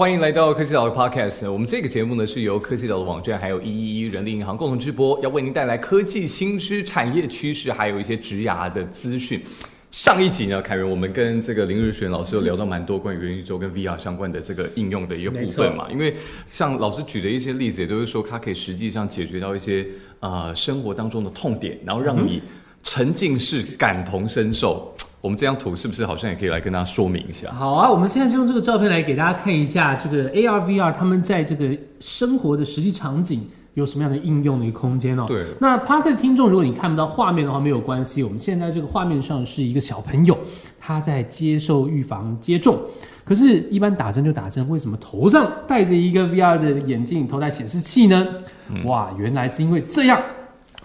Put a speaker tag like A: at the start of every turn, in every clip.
A: 欢迎来到科技岛的 Podcast。我们这个节目呢是由科技岛的网站还有一一一人力银行共同直播，要为您带来科技新知、产业趋势，还有一些职涯的资讯。上一集呢，凯源，我们跟这个林日璇老师有聊到蛮多关于元宇宙跟 VR 相关的这个应用的一个部分嘛。因为像老师举的一些例子，也都是说它可以实际上解决到一些呃生活当中的痛点，然后让你沉浸式感同身受。我们这张图是不是好像也可以来跟大家说明一下？
B: 好啊，我们现在就用这个照片来给大家看一下这个 AR、VR 他们在这个生活的实际场景有什么样的应用的一个空间哦。
A: 对。
B: 那 Park 的听众，如果你看不到画面的话，没有关系。我们现在这个画面上是一个小朋友，他在接受预防接种。可是，一般打针就打针，为什么头上戴着一个 VR 的眼镜，头戴显示器呢？哇，原来是因为这样。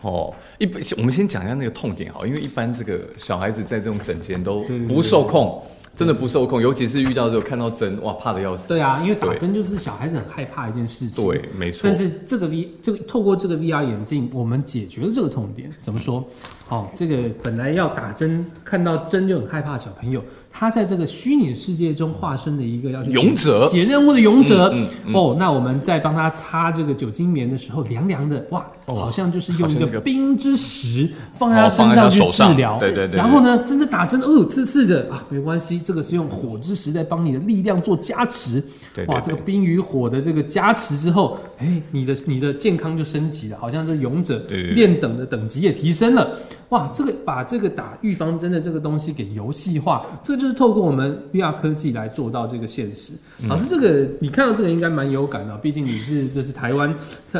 A: 哦，一般我们先讲一下那个痛点好，因为一般这个小孩子在这种诊间都不受控，真的不受控，尤其是遇到这种看到针，哇，怕的要死。
B: 对啊，因为打针就是小孩子很害怕一件事情。
A: 对，没错。
B: 但是这个 V 这个透过这个 VR 眼镜，我们解决了这个痛点。怎么说？哦，这个本来要打针，看到针就很害怕的小朋友。他在这个虚拟世界中化身的一个要去
A: 勇者。
B: 解任务的勇者。哦，那我们在帮他擦这个酒精棉的时候，凉凉的哇，好像就是用一个冰之石放在他身上去治疗，
A: 对对对。
B: 然后呢，真的打针哦，刺刺的啊，没关系，这个是用火之石在帮你的力量做加持，哇，这个冰与火的这个加持之后，哎，你的你的健康就升级了，好像这勇者练等的等级也提升了，哇，这个把这个打预防针的这个东西给游戏化，这就。是透过我们 VR 科技来做到这个现实。老师，这个你看到这个应该蛮有感的，毕竟你是这是台湾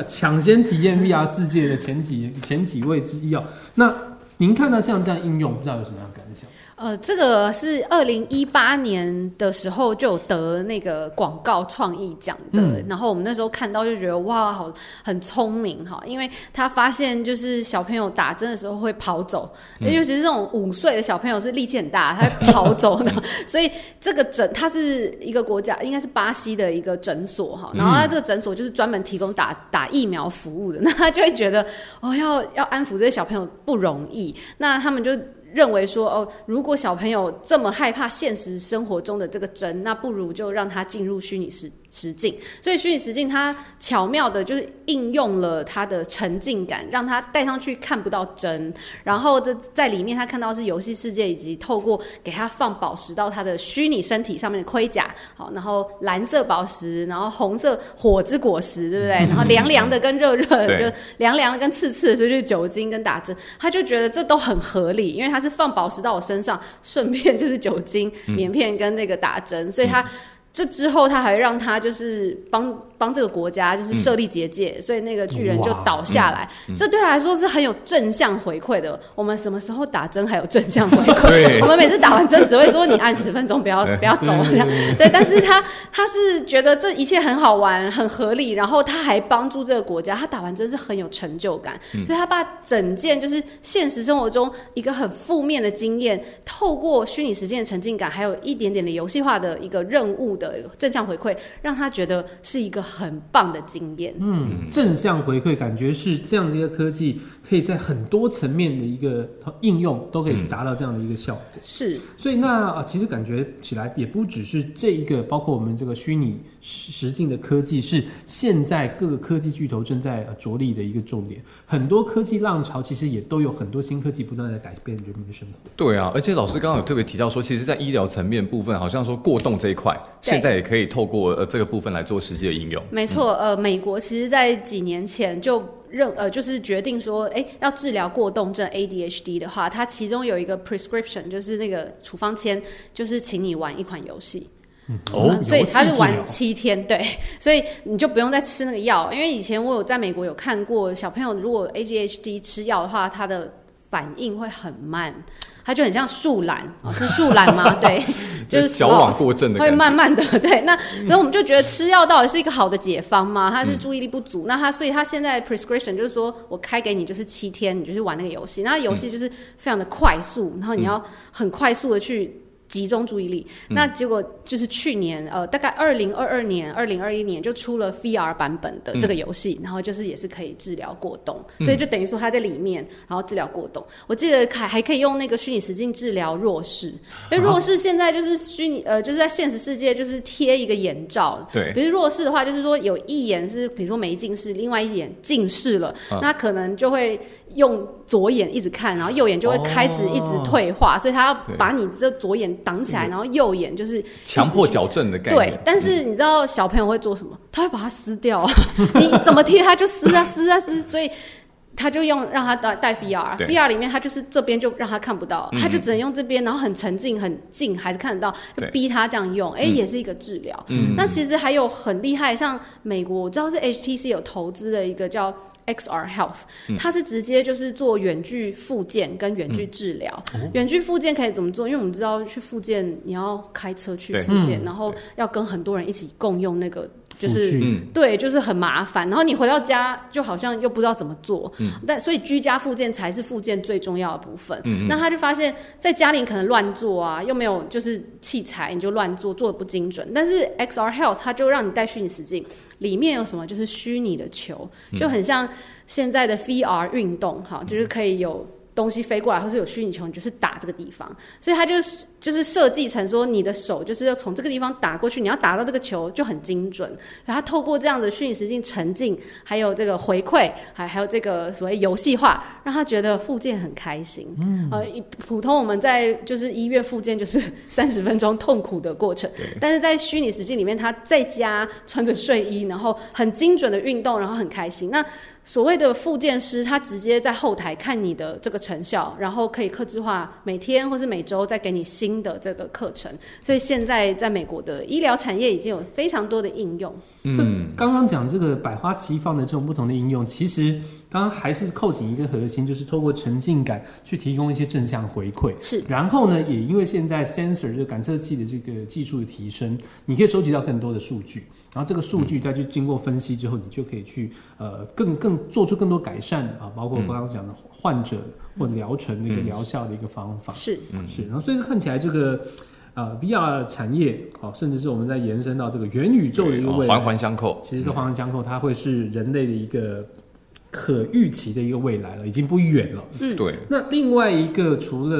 B: 抢先体验 VR 世界的前几前几位之一哦。那您看到像这样应用，不知道有什么样的感想？
C: 呃，这个是二零一八年的时候就得那个广告创意奖的，然后我们那时候看到就觉得哇，好很聪明哈，因为他发现就是小朋友打针的时候会跑走，尤其是这种五岁的小朋友是力气很大，他会跑走的，所以这个诊它是一个国家应该是巴西的一个诊所哈，然后他这个诊所就是专门提供打打疫苗服务的，那他就会觉得哦，要要安抚这些小朋友不容易，那他们就。认为说哦，如果小朋友这么害怕现实生活中的这个针，那不如就让他进入虚拟世实境。所以虚拟实境它巧妙的就是应用了它的沉浸感，让它戴上去看不到针，然后在在里面他看到是游戏世界，以及透过给他放宝石到他的虚拟身体上面的盔甲，好，然后蓝色宝石，然后红色火之果实，对不对？然后凉凉的跟热热的，就凉凉的跟刺刺的，所以就是酒精跟打针，他就觉得这都很合理，因为他是。是放宝石到我身上，顺便就是酒精棉片跟那个打针，所以他这之后他还让他就是帮。帮这个国家就是设立结界，所以那个巨人就倒下来。这对他来说是很有正向回馈的。我们什么时候打针还有正向回馈？我们每次打完针只会说你按十分钟，不要 不要走这样。对，但是他他是觉得这一切很好玩、很合理，然后他还帮助这个国家。他打完针是很有成就感，所以他把整件就是现实生活中一个很负面的经验，透过虚拟实践的沉浸感，还有一点点的游戏化的一个任务的正向回馈，让他觉得是一个。很棒的经验，
B: 嗯，正向回馈感觉是这样子一个科技。可以在很多层面的一个应用都可以去达到这样的一个效果。
C: 是，
B: 所以那啊，其实感觉起来也不只是这一个，包括我们这个虚拟实境的科技，是现在各个科技巨头正在着力的一个重点。很多科技浪潮其实也都有很多新科技不断在改变人民的生活。
A: 对啊，而且老师刚刚有特别提到说，其实，在医疗层面部分，好像说过动这一块，现在也可以透过呃这个部分来做实际的应用。
C: 没错，呃，美国其实在几年前就。认呃，就是决定说，哎，要治疗过动症 ADHD 的话，它其中有一个 prescription，就是那个处方签，就是请你玩一款游戏。
B: 哦，
C: 所以他是玩七天，对，所以你就不用再吃那个药，因为以前我有在美国有看过小朋友，如果 ADHD 吃药的话，他的反应会很慢。它就很像树懒啊，是树懒吗？对，
A: 就是矫枉过正的，
C: 会慢慢的 对。那然后我们就觉得吃药到底是一个好的解方吗？他是注意力不足，那他所以他现在 prescription 就是说我开给你就是七天，你就去玩那个游戏，那游戏就是非常的快速，然后你要很快速的去集中注意力，那结果就是去年呃，大概二零二二年、二零二一年就出了 VR 版本的这个游戏，然后就是也是可以治疗过动，所以就等于说它在里面，然后治疗过动。我记得还还可以用那个虚拟实境治疗弱视，因为弱视现在就是虚拟呃，就是在现实世界就是贴一个眼罩，
A: 对，
C: 比如弱视的话，就是说有一眼是比如说没近视，另外一眼近视了，那可能就会。用左眼一直看，然后右眼就会开始一直退化，所以他要把你这左眼挡起来，然后右眼就是
A: 强迫矫正的概念。
C: 对，但是你知道小朋友会做什么？他会把它撕掉，你怎么贴他就撕啊撕啊撕，所以他就用让他戴戴 VR，VR 里面他就是这边就让他看不到，他就只能用这边，然后很沉静很近还是看得到，就逼他这样用，哎，也是一个治疗。那其实还有很厉害，像美国我知道是 HTC 有投资的一个叫。XR Health，它是直接就是做远距复健跟远距治疗。远距复健可以怎么做？因为我们知道去复健，你要开车去复健，然后要跟很多人一起共用那个。就是对，就是很麻烦。然后你回到家，就好像又不知道怎么做。嗯，但所以居家附件才是附件最重要的部分。嗯那他就发现，在家里可能乱做啊，又没有就是器材，你就乱做，做的不精准。但是 XR Health 它就让你带虚拟实境，里面有什么？就是虚拟的球，就很像现在的 VR 运动，哈，就是可以有。东西飞过来，或是有虚拟球，你就是打这个地方，所以它就是就是设计成说，你的手就是要从这个地方打过去，你要打到这个球就很精准。它透过这样的虚拟实境沉浸，还有这个回馈，还还有这个所谓游戏化，让他觉得复健很开心。嗯，呃，普通我们在就是医院复健就是 三十分钟痛苦的过程，但是在虚拟实境里面，他在家穿着睡衣，然后很精准的运动，然后很开心。那所谓的复健师，他直接在后台看你的这个成效，然后可以克制化每天或是每周再给你新的这个课程。所以现在在美国的医疗产业已经有非常多的应用。
B: 嗯，刚刚讲这个百花齐放的这种不同的应用，其实刚刚还是扣紧一个核心，就是透过沉浸感去提供一些正向回馈。
C: 是，
B: 然后呢，也因为现在 sensor 就感测器的这个技术的提升，你可以收集到更多的数据。然后这个数据再去经过分析之后，你就可以去呃更更做出更多改善啊，包括我刚刚讲的患者或疗程的一个疗效的一个方法。
C: 是
B: 是，然后所以看起来这个呃 VR 产业哦，甚至是我们在延伸到这个元宇宙的一个未
A: 来，环环相扣。
B: 其实都环环相扣，它会是人类的一个可预期的一个未来了，已经不远了。
A: 嗯，对。
B: 那另外一个除了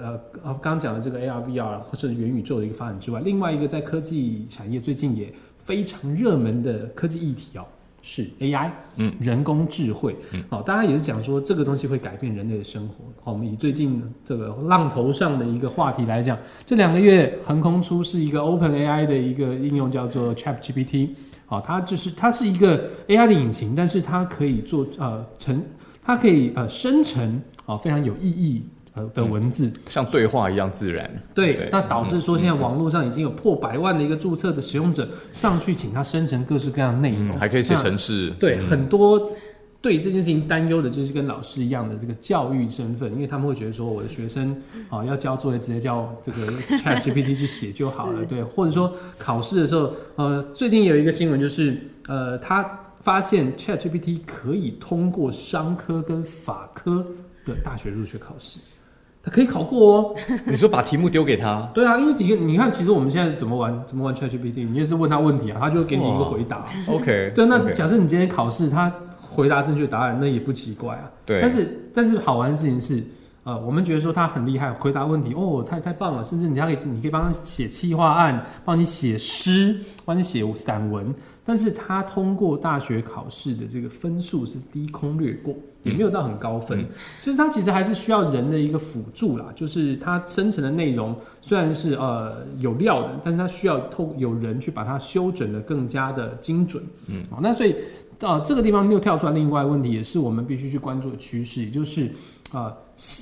B: 呃啊刚刚讲的这个 AR VR 或是元宇宙的一个发展之外，另外一个在科技产业最近也。非常热门的科技议题哦，是 AI，嗯，人工智慧，嗯，好，大家也是讲说这个东西会改变人类的生活。好，我们以最近这个浪头上的一个话题来讲，这两个月横空出世一个 Open AI 的一个应用，叫做 ChatGPT。好，它就是它是一个 AI 的引擎，但是它可以做呃成，它可以呃生成啊非常有意义。的文字。
A: 像对话一样自然，
B: 对，那导致说现在网络上已经有破百万的一个注册的使用者上去，请他生成各式各样的内容，
A: 还可以写程式。
B: 对，很多对这件事情担忧的就是跟老师一样的这个教育身份，因为他们会觉得说我的学生啊要交作业直接叫这个 Chat GPT 去写就好了，对，或者说考试的时候，呃，最近有一个新闻就是呃，他发现 Chat GPT 可以通过商科跟法科的大学入学考试。可以考过哦。
A: 你说把题目丢给他？
B: 对啊，因为你你看，其实我们现在怎么玩，怎么玩 ChatGPT，你也是问他问题啊，他就给你一个回答。
A: OK。
B: 对，那假设你今天考试，他回答正确答案，那也不奇怪啊。
A: 对。
B: 但是但是好玩的事情是，呃，我们觉得说他很厉害，回答问题哦，太太棒了，甚至你还可以，你可以帮他写企划案，帮你写诗，帮你写散文。但是他通过大学考试的这个分数是低空掠过，也没有到很高分，就是他其实还是需要人的一个辅助啦。就是他生成的内容虽然是呃有料的，但是他需要透有人去把它修整的更加的精准。嗯，好，那所以啊这个地方又跳出来另外问题，也是我们必须去关注的趋势，也就是啊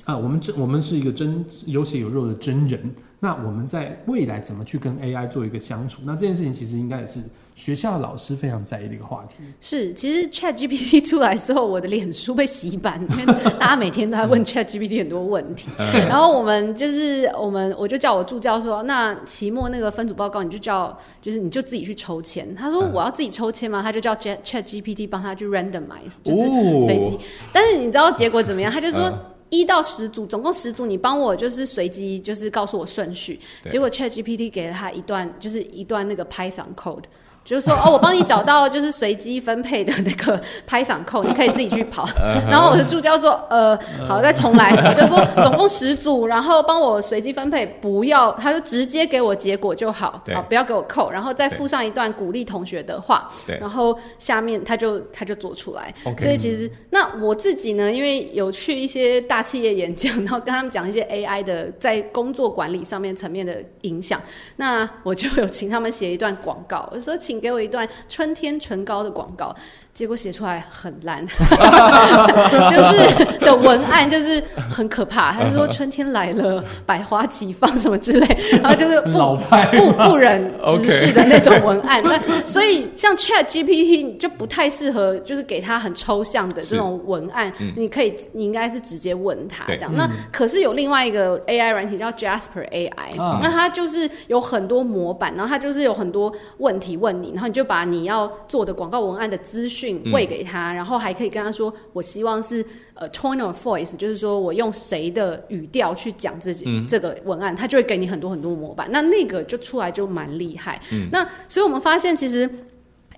B: 啊我们真我们是一个真有血有肉的真人，那我们在未来怎么去跟 AI 做一个相处？那这件事情其实应该也是。学校老师非常在意的一个话题
C: 是，其实 Chat GPT 出来之后，我的脸书被洗版，因为大家每天都在问 Chat GPT 很多问题。然后我们就是我们，我就叫我助教说，那期末那个分组报告，你就叫，就是你就自己去抽签。他说我要自己抽签吗？他就叫 Chat Chat GPT 帮他去 randomize，就是随机。但是你知道结果怎么样？他就说。一到十组，总共十组，你帮我就是随机就是告诉我顺序，结果 Chat GPT 给了他一段就是一段那个 Python code。就是说哦，我帮你找到就是随机分配的那个 Python code，你可以自己去跑。然后我的助教说，呃，好，再重来。我就说总共十组，然后帮我随机分配，不要，他就直接给我结果就好，好，不要给我扣，然后再附上一段鼓励同学的话。然后下面他就他就做出来。所以其实那我自己呢，因为有去一些大企业演讲，然后跟他们讲一些 AI 的在工作管理上面层面的影响，那我就有请他们写一段广告，我说请。给我一段春天唇膏的广告。结果写出来很烂，就是的文案就是很可怕。他就说春天来了，百花齐放什么之类，然后就是
B: 老派
C: 不不忍直视的那种文案。那所以像 Chat GPT 就不太适合，就是给他很抽象的这种文案。你可以，你应该是直接问他这样。那可是有另外一个 AI 软体叫 Jasper AI，那它就是有很多模板，然后它就是有很多问题问你，然后你就把你要做的广告文案的资讯。喂给他，然后还可以跟他说，我希望是呃 tone of voice，就是说我用谁的语调去讲自己这个文案，他就会给你很多很多模板，那那个就出来就蛮厉害。那所以我们发现其实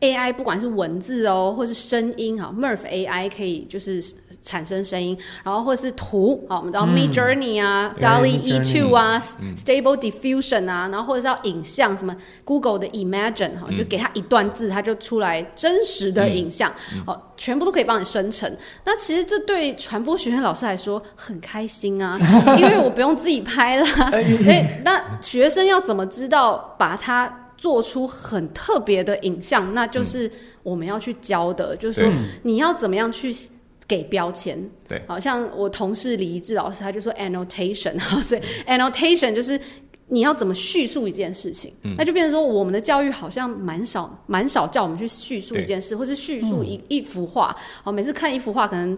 C: AI 不管是文字哦，或是声音啊 m u r p h AI 可以就是。产生声音，然后或是图，好，我们知道 Mid Journey 啊，Dolly E Two 啊，Stable Diffusion 啊，然后或者叫影像，什么 Google 的 Imagine 哈，就给他一段字，他就出来真实的影像，哦，全部都可以帮你生成。那其实这对传播学院老师来说很开心啊，因为我不用自己拍了。哎，那学生要怎么知道把它做出很特别的影像？那就是我们要去教的，就是说你要怎么样去。给标签，
A: 对，
C: 好像我同事李一志老师，他就说 annotation，哈，所以 annotation 就是你要怎么叙述一件事情，那就变成说我们的教育好像蛮少蛮少叫我们去叙述一件事，或是叙述一一幅画，好，每次看一幅画可能。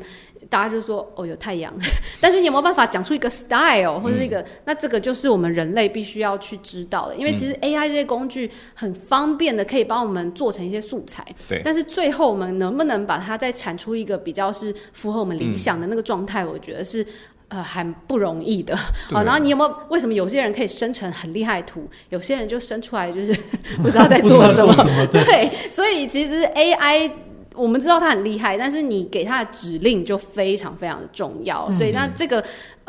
C: 大家就说哦有太阳，但是你有没有办法讲出一个 style 或者一个？那这个就是我们人类必须要去知道的，因为其实 AI 这些工具很方便的，可以帮我们做成一些素材。
A: 对。
C: 但是最后我们能不能把它再产出一个比较是符合我们理想的那个状态？我觉得是呃很不容易的。好，然后你有没有？为什么有些人可以生成很厉害的图，有些人就生出来就是 不知道在做什么？对。所以其实 AI。我们知道它很厉害，但是你给它的指令就非常非常的重要。所以那这个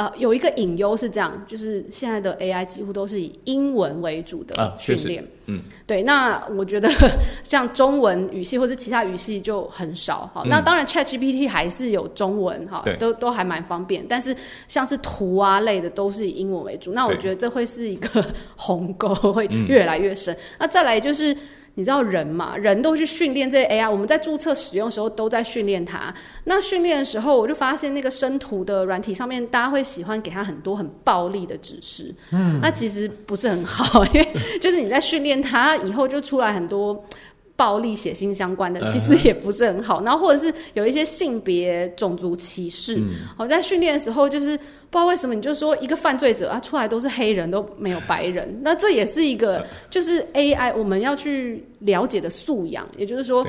C: 呃有一个隐忧是这样，就是现在的 AI 几乎都是以英文为主的训练。嗯，对。那我觉得 像中文语系或者其他语系就很少。好，那当然 ChatGPT 还是有中文哈，都都还蛮方便。但是像是图啊类的都是以英文为主。那我觉得这会是一个 鸿沟，会越来越深。那再来就是。你知道人嘛？人都去训练这些 AI，我们在注册使用的时候都在训练它。那训练的时候，我就发现那个生图的软体上面，大家会喜欢给它很多很暴力的指示。嗯，那其实不是很好，因为就是你在训练它以后，就出来很多暴力、血腥相关的，其实也不是很好。然后或者是有一些性别、种族歧视。好，在训练的时候就是。不知道为什么，你就说一个犯罪者啊，出来都是黑人，都没有白人，那这也是一个就是 AI 我们要去了解的素养。也就是说，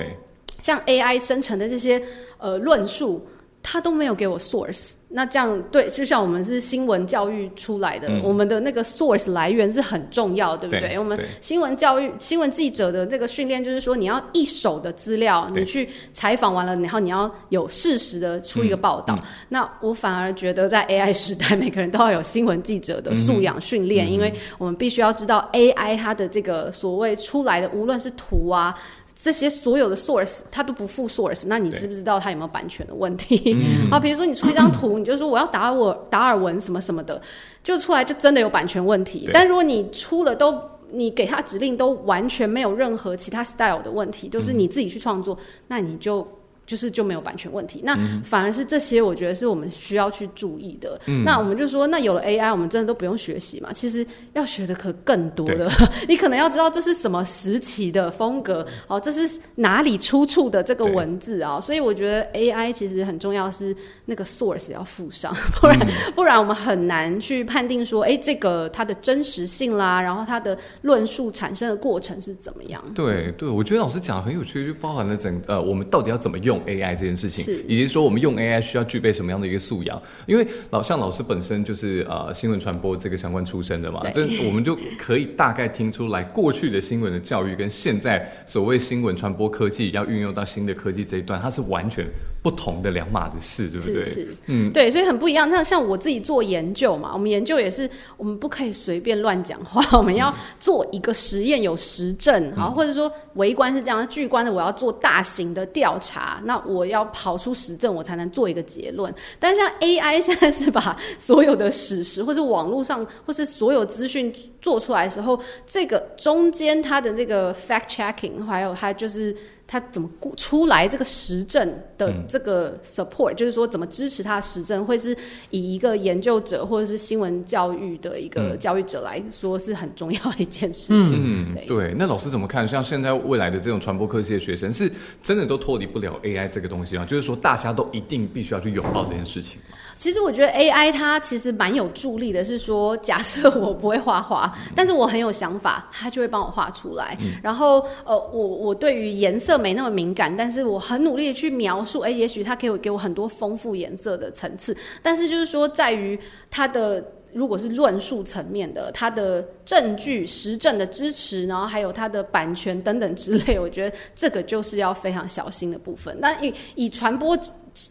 C: 像 AI 生成的这些呃论述，它都没有给我 source。那这样对，就像我们是新闻教育出来的，我们的那个 source 来源是很重要，对不对？我们新闻教育、新闻记者的这个训练，就是说你要一手的资料，你去采访完了，然后你要有事实的出一个报道。那我反而觉得，在 AI 时代，每个人都要有新闻记者的素养训练，因为我们必须要知道 AI 它的这个所谓出来的，无论是图啊。这些所有的 source 它都不附 source，那你知不知道它有没有版权的问题？啊，比如说你出一张图，你就说我要达尔达尔文什么什么的，就出来就真的有版权问题。但如果你出了都，你给他指令都完全没有任何其他 style 的问题，就是你自己去创作，那你就。就是就没有版权问题，那反而是这些，我觉得是我们需要去注意的。那我们就说，那有了 AI，我们真的都不用学习嘛？其实要学的可更多了，你可能要知道这是什么时期的风格，哦，这是哪里出处的这个文字啊？所以我觉得 AI 其实很重要，是那个 source 要附上，不然不然我们很难去判定说，哎，这个它的真实性啦，然后它的论述产生的过程是怎么样？
A: 对对，我觉得老师讲的很有趣，就包含了整呃，我们到底要怎么用。用 AI 这件事情，以及说我们用 AI 需要具备什么样的一个素养。因为老向老师本身就是呃新闻传播这个相关出身的嘛，这我们就可以大概听出来过去的新闻的教育跟现在所谓新闻传播科技要运用到新的科技这一段，它是完全。不同的两码子事，对不对？
C: 是，嗯，对，所以很不一样。像像我自己做研究嘛，我们研究也是，我们不可以随便乱讲话，我们要做一个实验，有实证，好，或者说微观是这样，巨观的我要做大型的调查，那我要跑出实证，我才能做一个结论。但像 AI 现在是把所有的史实，或是网络上，或是所有资讯做出来的时候，这个中间它的这个 fact checking，还有它就是。他怎么出来这个实证的这个 support，就是说怎么支持他的实证，会是以一个研究者或者是新闻教育的一个教育者来说是很重要的一件事情。嗯，
A: 对。那老师怎么看？像现在未来的这种传播科技的学生，是真的都脱离不了 AI 这个东西吗？就是说大家都一定必须要去拥抱这件事情吗？
C: 其实我觉得 AI 它其实蛮有助力的，是说假设我不会画画，但是我很有想法，它就会帮我画出来。然后呃，我我对于颜色没那么敏感，但是我很努力的去描述，哎，也许它可以给我很多丰富颜色的层次。但是就是说，在于它的如果是论述层面的，它的证据实证的支持，然后还有它的版权等等之类，我觉得这个就是要非常小心的部分。那以以传播。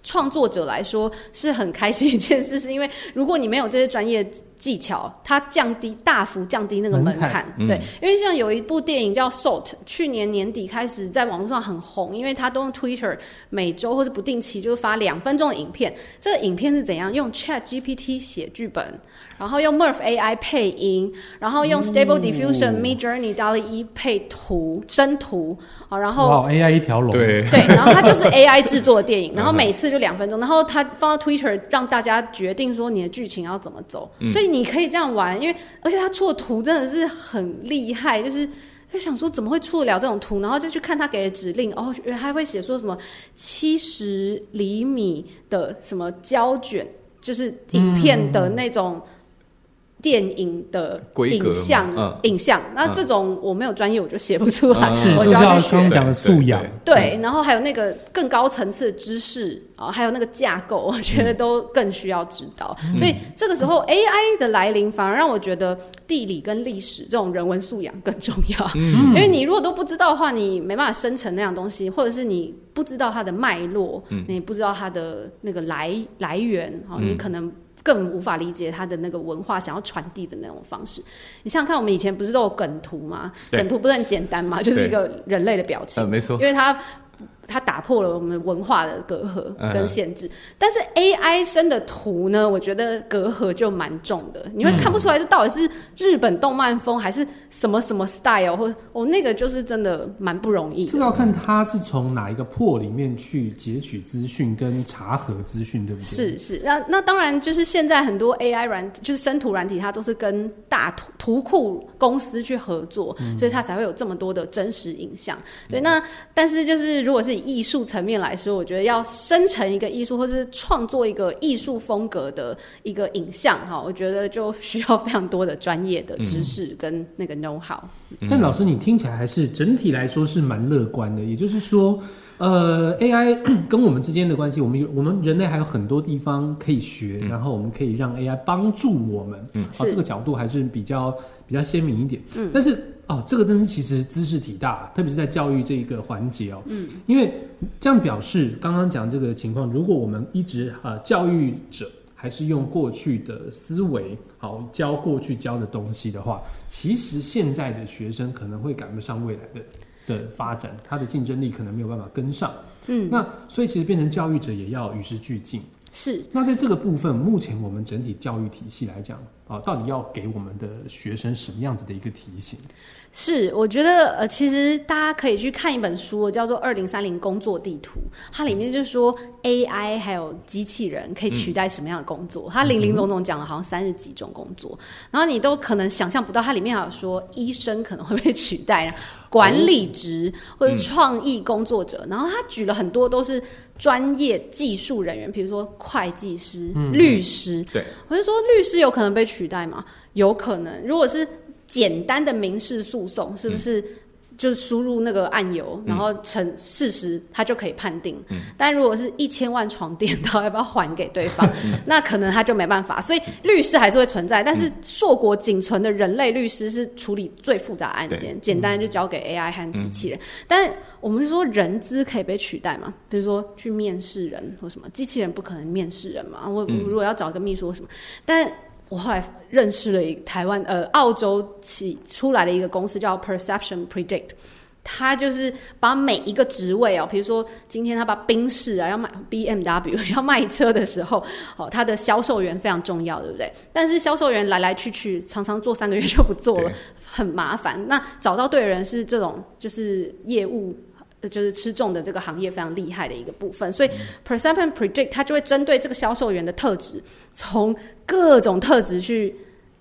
C: 创作者来说是很开心一件事，是因为如果你没有这些专业技巧，它降低大幅降低那个门槛。对，因为像有一部电影叫《Salt》，去年年底开始在网络上很红，因为它都用 Twitter 每周或者不定期就发两分钟的影片。这个影片是怎样？用 Chat GPT 写剧本，然后用 Murph AI 配音，然后用 Stable Diffusion、Mid Journey、l l E 配图生图啊，然后
B: 哇 AI 一条龙，
A: 对。
C: 对，然后它就是 AI 制作的电影，然后每次就两分钟，然后它放到 Twitter 让大家决定说你的剧情要怎么走，所以你可以这样玩，因为而且他出的图真的是很厉害，就是就想说怎么会出得了这种图，然后就去看他给的指令，哦，原来还会写说什么七十厘米的什么胶卷，就是影片的那种。电影的影像，影像，那这种我没有专业，我就写不出来，我就要去
B: 学。讲的素养。
C: 对，然后还有那个更高层次的知识啊，还有那个架构，我觉得都更需要知道。所以这个时候 AI 的来临，反而让我觉得地理跟历史这种人文素养更重要。因为你如果都不知道的话，你没办法生成那样东西，或者是你不知道它的脉络，你不知道它的那个来来源啊，你可能。更无法理解他的那个文化想要传递的那种方式。你想想看，我们以前不是都有梗图吗？梗图不是很简单吗？就是一个人类的表情。
A: 没错，
C: 因为它。它打破了我们文化的隔阂跟限制，但是 AI 生的图呢，我觉得隔阂就蛮重的，你会看不出来这到底是日本动漫风还是什么什么 style，或哦那个就是真的蛮不容易。
B: 这个要看他是从哪一个破里面去截取资讯跟查核资讯，对不对？
C: 是是，那那当然就是现在很多 AI 软就是生图软体，它都是跟大图图库公司去合作，所以它才会有这么多的真实影像。对，那但是就是如果是艺术层面来说，我觉得要生成一个艺术，或是创作一个艺术风格的一个影像，哈，我觉得就需要非常多的专业的知识跟那个 know how。
B: 但老师，你听起来还是整体来说是蛮乐观的，也就是说，呃，AI 跟我们之间的关系，我们有我们人类还有很多地方可以学，然后我们可以让 AI 帮助我们，嗯，啊，这个角度还是比较比较鲜明一点，嗯，但是。哦，这个真是其实知识体大，特别是在教育这一个环节哦。嗯，因为这样表示，刚刚讲这个情况，如果我们一直啊，教育者还是用过去的思维，好教过去教的东西的话，其实现在的学生可能会赶不上未来的的发展，他的竞争力可能没有办法跟上。嗯，那所以其实变成教育者也要与时俱进。
C: 是。
B: 那在这个部分，目前我们整体教育体系来讲。啊，到底要给我们的学生什么样子的一个提醒？
C: 是，我觉得呃，其实大家可以去看一本书，叫做《二零三零工作地图》，它里面就是说 AI 还有机器人可以取代什么样的工作，它零零总总讲了好像三十几种工作，然后你都可能想象不到，它里面还有说医生可能会被取代，管理职或者创意工作者，然后他举了很多都是专业技术人员，比如说会计师、律师，
A: 对，
C: 我就说律师有可能被取代吗？有可能，如果是简单的民事诉讼，是不是就是输入那个按钮，然后成事实，他就可以判定。但如果是一千万床垫，他要不要还给对方？那可能他就没办法。所以律师还是会存在，但是硕果仅存的人类律师是处理最复杂案件，简单就交给 AI 和机器人。但我们是说人资可以被取代嘛？比如说去面试人或什么，机器人不可能面试人嘛？我如果要找一个秘书什么，但。我后来认识了一台湾呃澳洲起出来的一个公司叫 Perception Predict，他就是把每一个职位哦，比如说今天他把宾士啊要卖 BMW 要卖车的时候，哦他的销售员非常重要，对不对？但是销售员来来去去，常常做三个月就不做了，很麻烦。那找到对的人是这种就是业务。就是吃重的这个行业非常厉害的一个部分，所以 Perception Predict 它就会针对这个销售员的特质，从各种特质去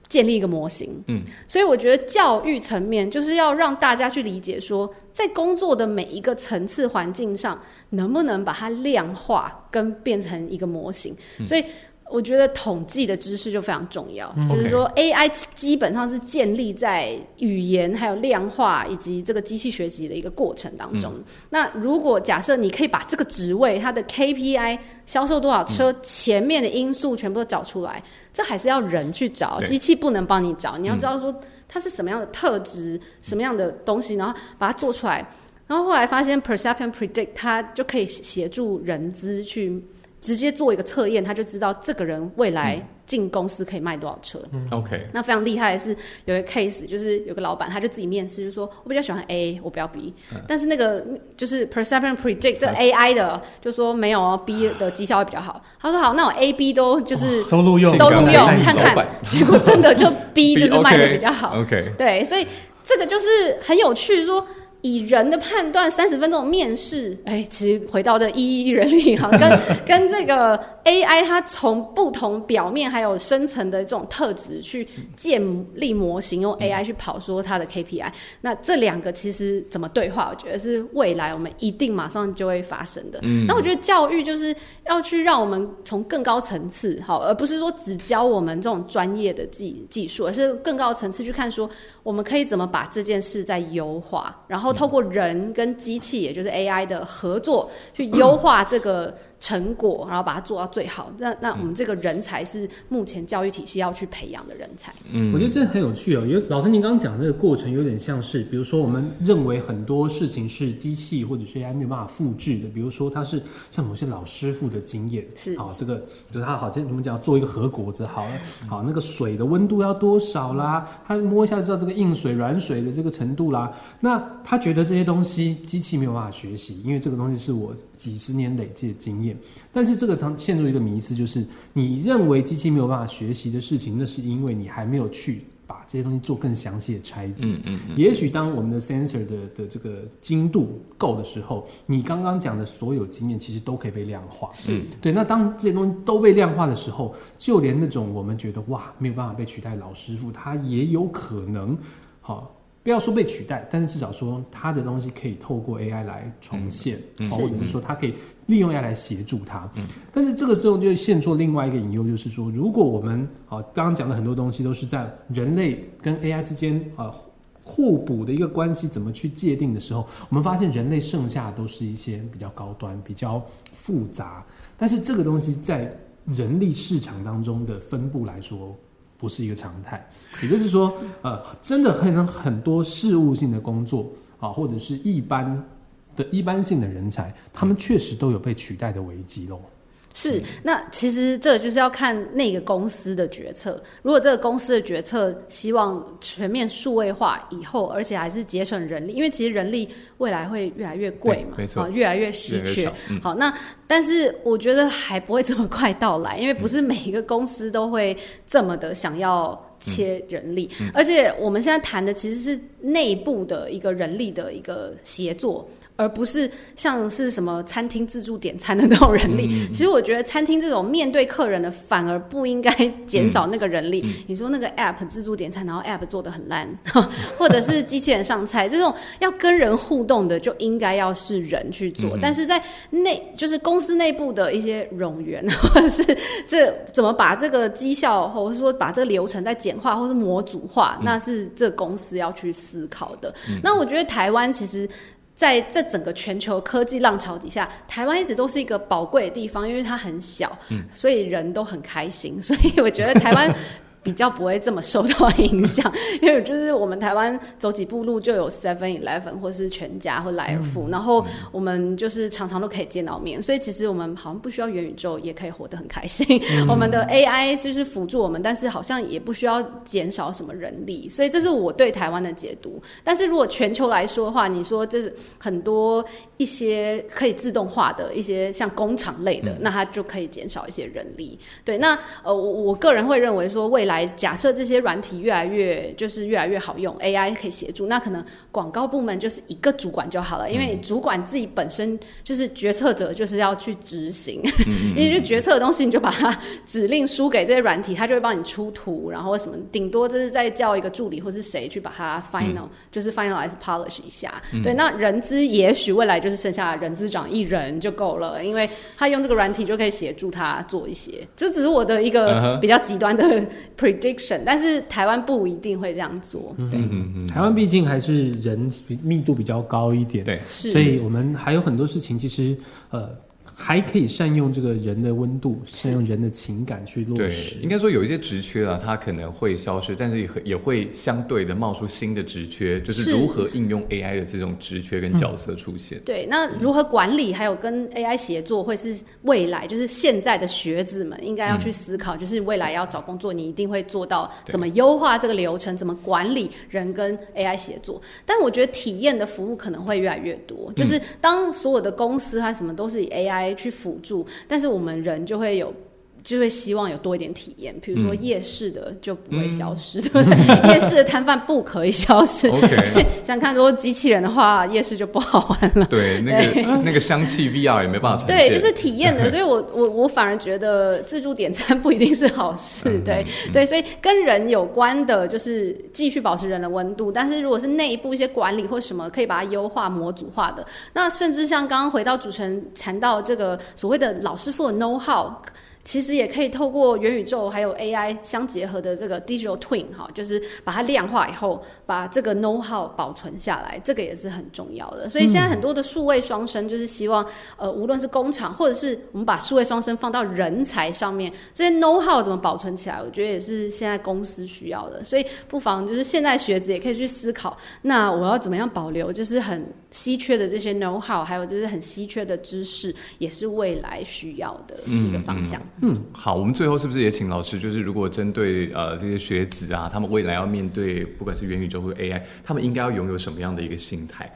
C: 建立一个模型。嗯，所以我觉得教育层面就是要让大家去理解说，在工作的每一个层次环境上，能不能把它量化跟变成一个模型。所以。我觉得统计的知识就非常重要，就是说 AI 基本上是建立在语言、还有量化以及这个机器学习的一个过程当中。那如果假设你可以把这个职位它的 KPI 销售多少车前面的因素全部都找出来，这还是要人去找，机器不能帮你找。你要知道说它是什么样的特质、什么样的东西，然后把它做出来。然后后来发现 Perception Predict 它就可以协助人资去。直接做一个测验，他就知道这个人未来进公司可以卖多少车。
A: OK，
C: 那非常厉害的是有一个 case，就是有个老板他就自己面试，就说我比较喜欢 A，我不要 B。但是那个就是 Perception Predict 这 AI 的就说没有哦 B 的绩效会比较好。他说好，那我 A、B 都就是
B: 都录用，
C: 都录用看看。结果真的就 B 就是卖的比较好。
A: OK，
C: 对，所以这个就是很有趣，说。以人的判断，三十分钟面试，哎，其实回到这一一人力哈，跟跟这个 AI，它从不同表面还有深层的这种特质去建立模型，用 AI 去跑说它的 KPI，那这两个其实怎么对话？我觉得是未来我们一定马上就会发生的。嗯那我觉得教育就是要去让我们从更高层次，好，而不是说只教我们这种专业的技技术，而是更高层次去看说。我们可以怎么把这件事再优化？然后透过人跟机器，也就是 AI 的合作，去优化这个。成果，然后把它做到最好。那那我们这个人才是目前教育体系要去培养的人才。
B: 嗯，我觉得这很有趣哦。因为老师您刚刚讲这个过程有点像是，比如说我们认为很多事情是机器或者是 AI 没有办法复制的。比如说它是像某些老师傅的经验，
C: 是
B: 好这个，比如他好像你们讲做一个核果子，好了，好那个水的温度要多少啦？他摸一下就知道这个硬水、软水的这个程度啦。那他觉得这些东西机器没有办法学习，因为这个东西是我几十年累积的经验。但是这个常陷入一个迷思，就是你认为机器没有办法学习的事情，那是因为你还没有去把这些东西做更详细的拆解。嗯嗯嗯。也许当我们的 sensor 的的这个精度够的时候，你刚刚讲的所有经验其实都可以被量化。
A: 是
B: 对。那当这些东西都被量化的时候，就连那种我们觉得哇没有办法被取代老师傅，他也有可能好。不要说被取代，但是至少说它的东西可以透过 AI 来重现，或者是说它可以利用 AI 来协助它。但是这个时候就现出另外一个隐忧，就是说，如果我们啊刚刚讲的很多东西都是在人类跟 AI 之间啊互补的一个关系，怎么去界定的时候，我们发现人类剩下都是一些比较高端、比较复杂，但是这个东西在人力市场当中的分布来说。不是一个常态，也就是说，呃，真的可能很多事务性的工作啊，或者是一般的一般性的人才，他们确实都有被取代的危机喽。
C: 是，那其实这就是要看那个公司的决策。如果这个公司的决策希望全面数位化以后，而且还是节省人力，因为其实人力未来会越来越贵嘛，
A: 没错，
C: 越来越稀缺。好，那但是我觉得还不会这么快到来，因为不是每一个公司都会这么的想要切人力，而且我们现在谈的其实是内部的一个人力的一个协作。而不是像是什么餐厅自助点餐的那种人力。其实我觉得餐厅这种面对客人的，反而不应该减少那个人力。你说那个 app 自助点餐，然后 app 做的很烂，或者是机器人上菜，这种要跟人互动的，就应该要是人去做。但是在内，就是公司内部的一些冗员，或者是这怎么把这个绩效，或者说把这个流程再简化，或是模组化，那是这公司要去思考的。那我觉得台湾其实。在这整个全球科技浪潮底下，台湾一直都是一个宝贵的地方，因为它很小，所以人都很开心。所以我觉得台湾。比较不会这么受到影响，因为就是我们台湾走几步路就有 Seven Eleven 或是全家或莱尔富，然后我们就是常常都可以见到面，所以其实我们好像不需要元宇宙也可以活得很开心。我们的 AI 就是辅助我们，但是好像也不需要减少什么人力，所以这是我对台湾的解读。但是如果全球来说的话，你说这是很多一些可以自动化的一些像工厂类的，那它就可以减少一些人力。对，那呃，我我个人会认为说未来。来假设这些软体越来越就是越来越好用，AI 可以协助，那可能广告部门就是一个主管就好了，因为主管自己本身就是决策者，就是要去执行，因为就决策的东西，你就把它指令输给这些软体，它就会帮你出图，然后什么，顶多就是再叫一个助理或是谁去把它 final，就是 finalize polish 一下。对，那人资也许未来就是剩下人资长一人就够了，因为他用这个软体就可以协助他做一些。这只是我的一个比较极端的。prediction，但是台湾不一定会这样做。对，
B: 台湾毕竟还是人密度比较高一点，
A: 对，
B: 所以我们还有很多事情，其实呃。还可以善用这个人的温度，善用人的情感去落实。
A: 应该说有一些职缺啊，它可能会消失，但是也也会相对的冒出新的职缺，就是如何应用 AI 的这种职缺跟角色出现。
C: 对，那如何管理，还有跟 AI 协作，会是未来就是现在的学子们应该要去思考，就是未来要找工作，你一定会做到怎么优化这个流程，怎么管理人跟 AI 协作。但我觉得体验的服务可能会越来越多，就是当所有的公司它什么都是以 AI。去辅助，但是我们人就会有。就会希望有多一点体验，比如说夜市的就不会消失，对不对？夜市的摊贩不可以消失。
A: OK，
C: 想看多机器人的话，夜市就不好玩了。
A: 对，那个那个香气 VR 也没办法
C: 对，就是体验的，所以我我我反而觉得自助点餐不一定是好事。对对，所以跟人有关的，就是继续保持人的温度。但是如果是内部一些管理或什么，可以把它优化模组化的，那甚至像刚刚回到主持人谈到这个所谓的老师傅的 know how。其实也可以透过元宇宙还有 AI 相结合的这个 digital twin 哈，就是把它量化以后，把这个 know how 保存下来，这个也是很重要的。所以现在很多的数位双生，就是希望呃，无论是工厂或者是我们把数位双生放到人才上面，这些 know how 怎么保存起来？我觉得也是现在公司需要的。所以不妨就是现在学子也可以去思考，那我要怎么样保留，就是很稀缺的这些 know how，还有就是很稀缺的知识，也是未来需要的一个方向。
A: 嗯，好，我们最后是不是也请老师，就是如果针对呃这些学子啊，他们未来要面对不管是元宇宙或 AI，他们应该要拥有什么样的一个心态？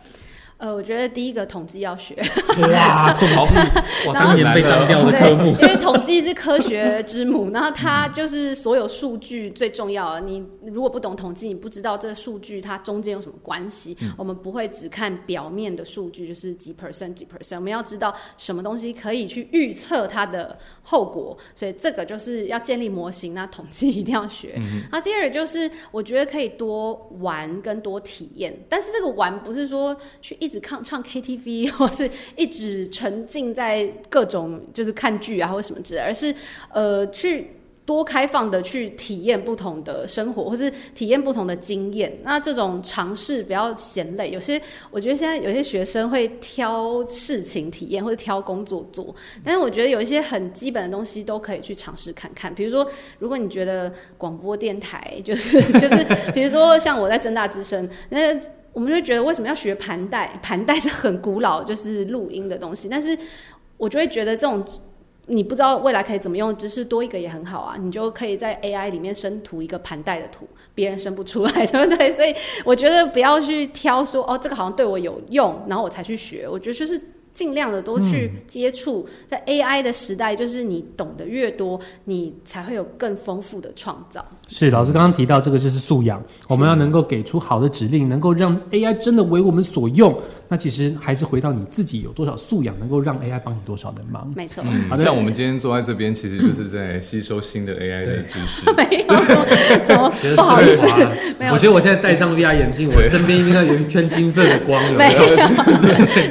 C: 呃，我觉得第一个统计要学，
B: 哇，统计，哇，今年被当掉的科目，
C: 因为统计是科学之母，然后它就是所有数据最重要的。你如果不懂统计，你不知道这个数据它中间有什么关系。我们不会只看表面的数据，就是几 percent 几 percent，我们要知道什么东西可以去预测它的后果。所以这个就是要建立模型，那统计一定要学。嗯那第二个就是我觉得可以多玩跟多体验，但是这个玩不是说去。一直唱唱 KTV，或是一直沉浸在各种就是看剧啊，或什么之类，而是呃去多开放的去体验不同的生活，或是体验不同的经验。那这种尝试不要嫌累。有些我觉得现在有些学生会挑事情体验，或者挑工作做，但是我觉得有一些很基本的东西都可以去尝试看看。比如说，如果你觉得广播电台就是 就是，比如说像我在正大之声那。我们就觉得为什么要学盘带？盘带 是很古老，就是录音的东西。但是我就会觉得这种你不知道未来可以怎么用，只是多一个也很好啊。你就可以在 AI 里面生图一个盘带的图，别人生不出来，对不对？所以我觉得不要去挑说哦，这个好像对我有用，然后我才去学。我觉得就是。尽量的多去接触，在 AI 的时代，就是你懂得越多，你才会有更丰富的创造。
B: 是老师刚刚提到这个就是素养，我们要能够给出好的指令，能够让 AI 真的为我们所用。那其实还是回到你自己有多少素养，能够让 AI 帮你多少的忙。
C: 没错，
A: 嗯，像我们今天坐在这边，其实就是在吸收新的 AI 的知识。
C: 没有，怎么 不好意思？没有，
B: 我觉得我现在戴上 VR 眼镜，我身边应该有一圈金色的光，
C: 没有，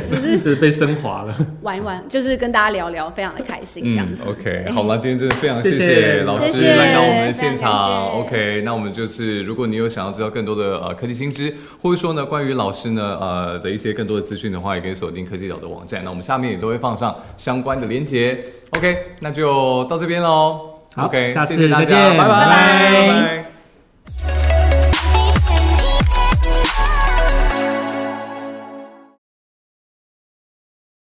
B: 只是就是被升华了。
C: 玩一玩，就是跟大家聊聊，非常的开心。这样
A: OK，好了，今天真的非常谢谢老师来到我们的现场。OK，那我们就是，如果你有想要知道更多的呃科技新知，或者说呢关于老师呢呃的一些更多的资讯的话，也可以锁定科技岛的网站。那我们下面也都会放上相关的连接。OK，那就到这边喽。
B: OK，
A: 下次再见，拜拜，拜拜。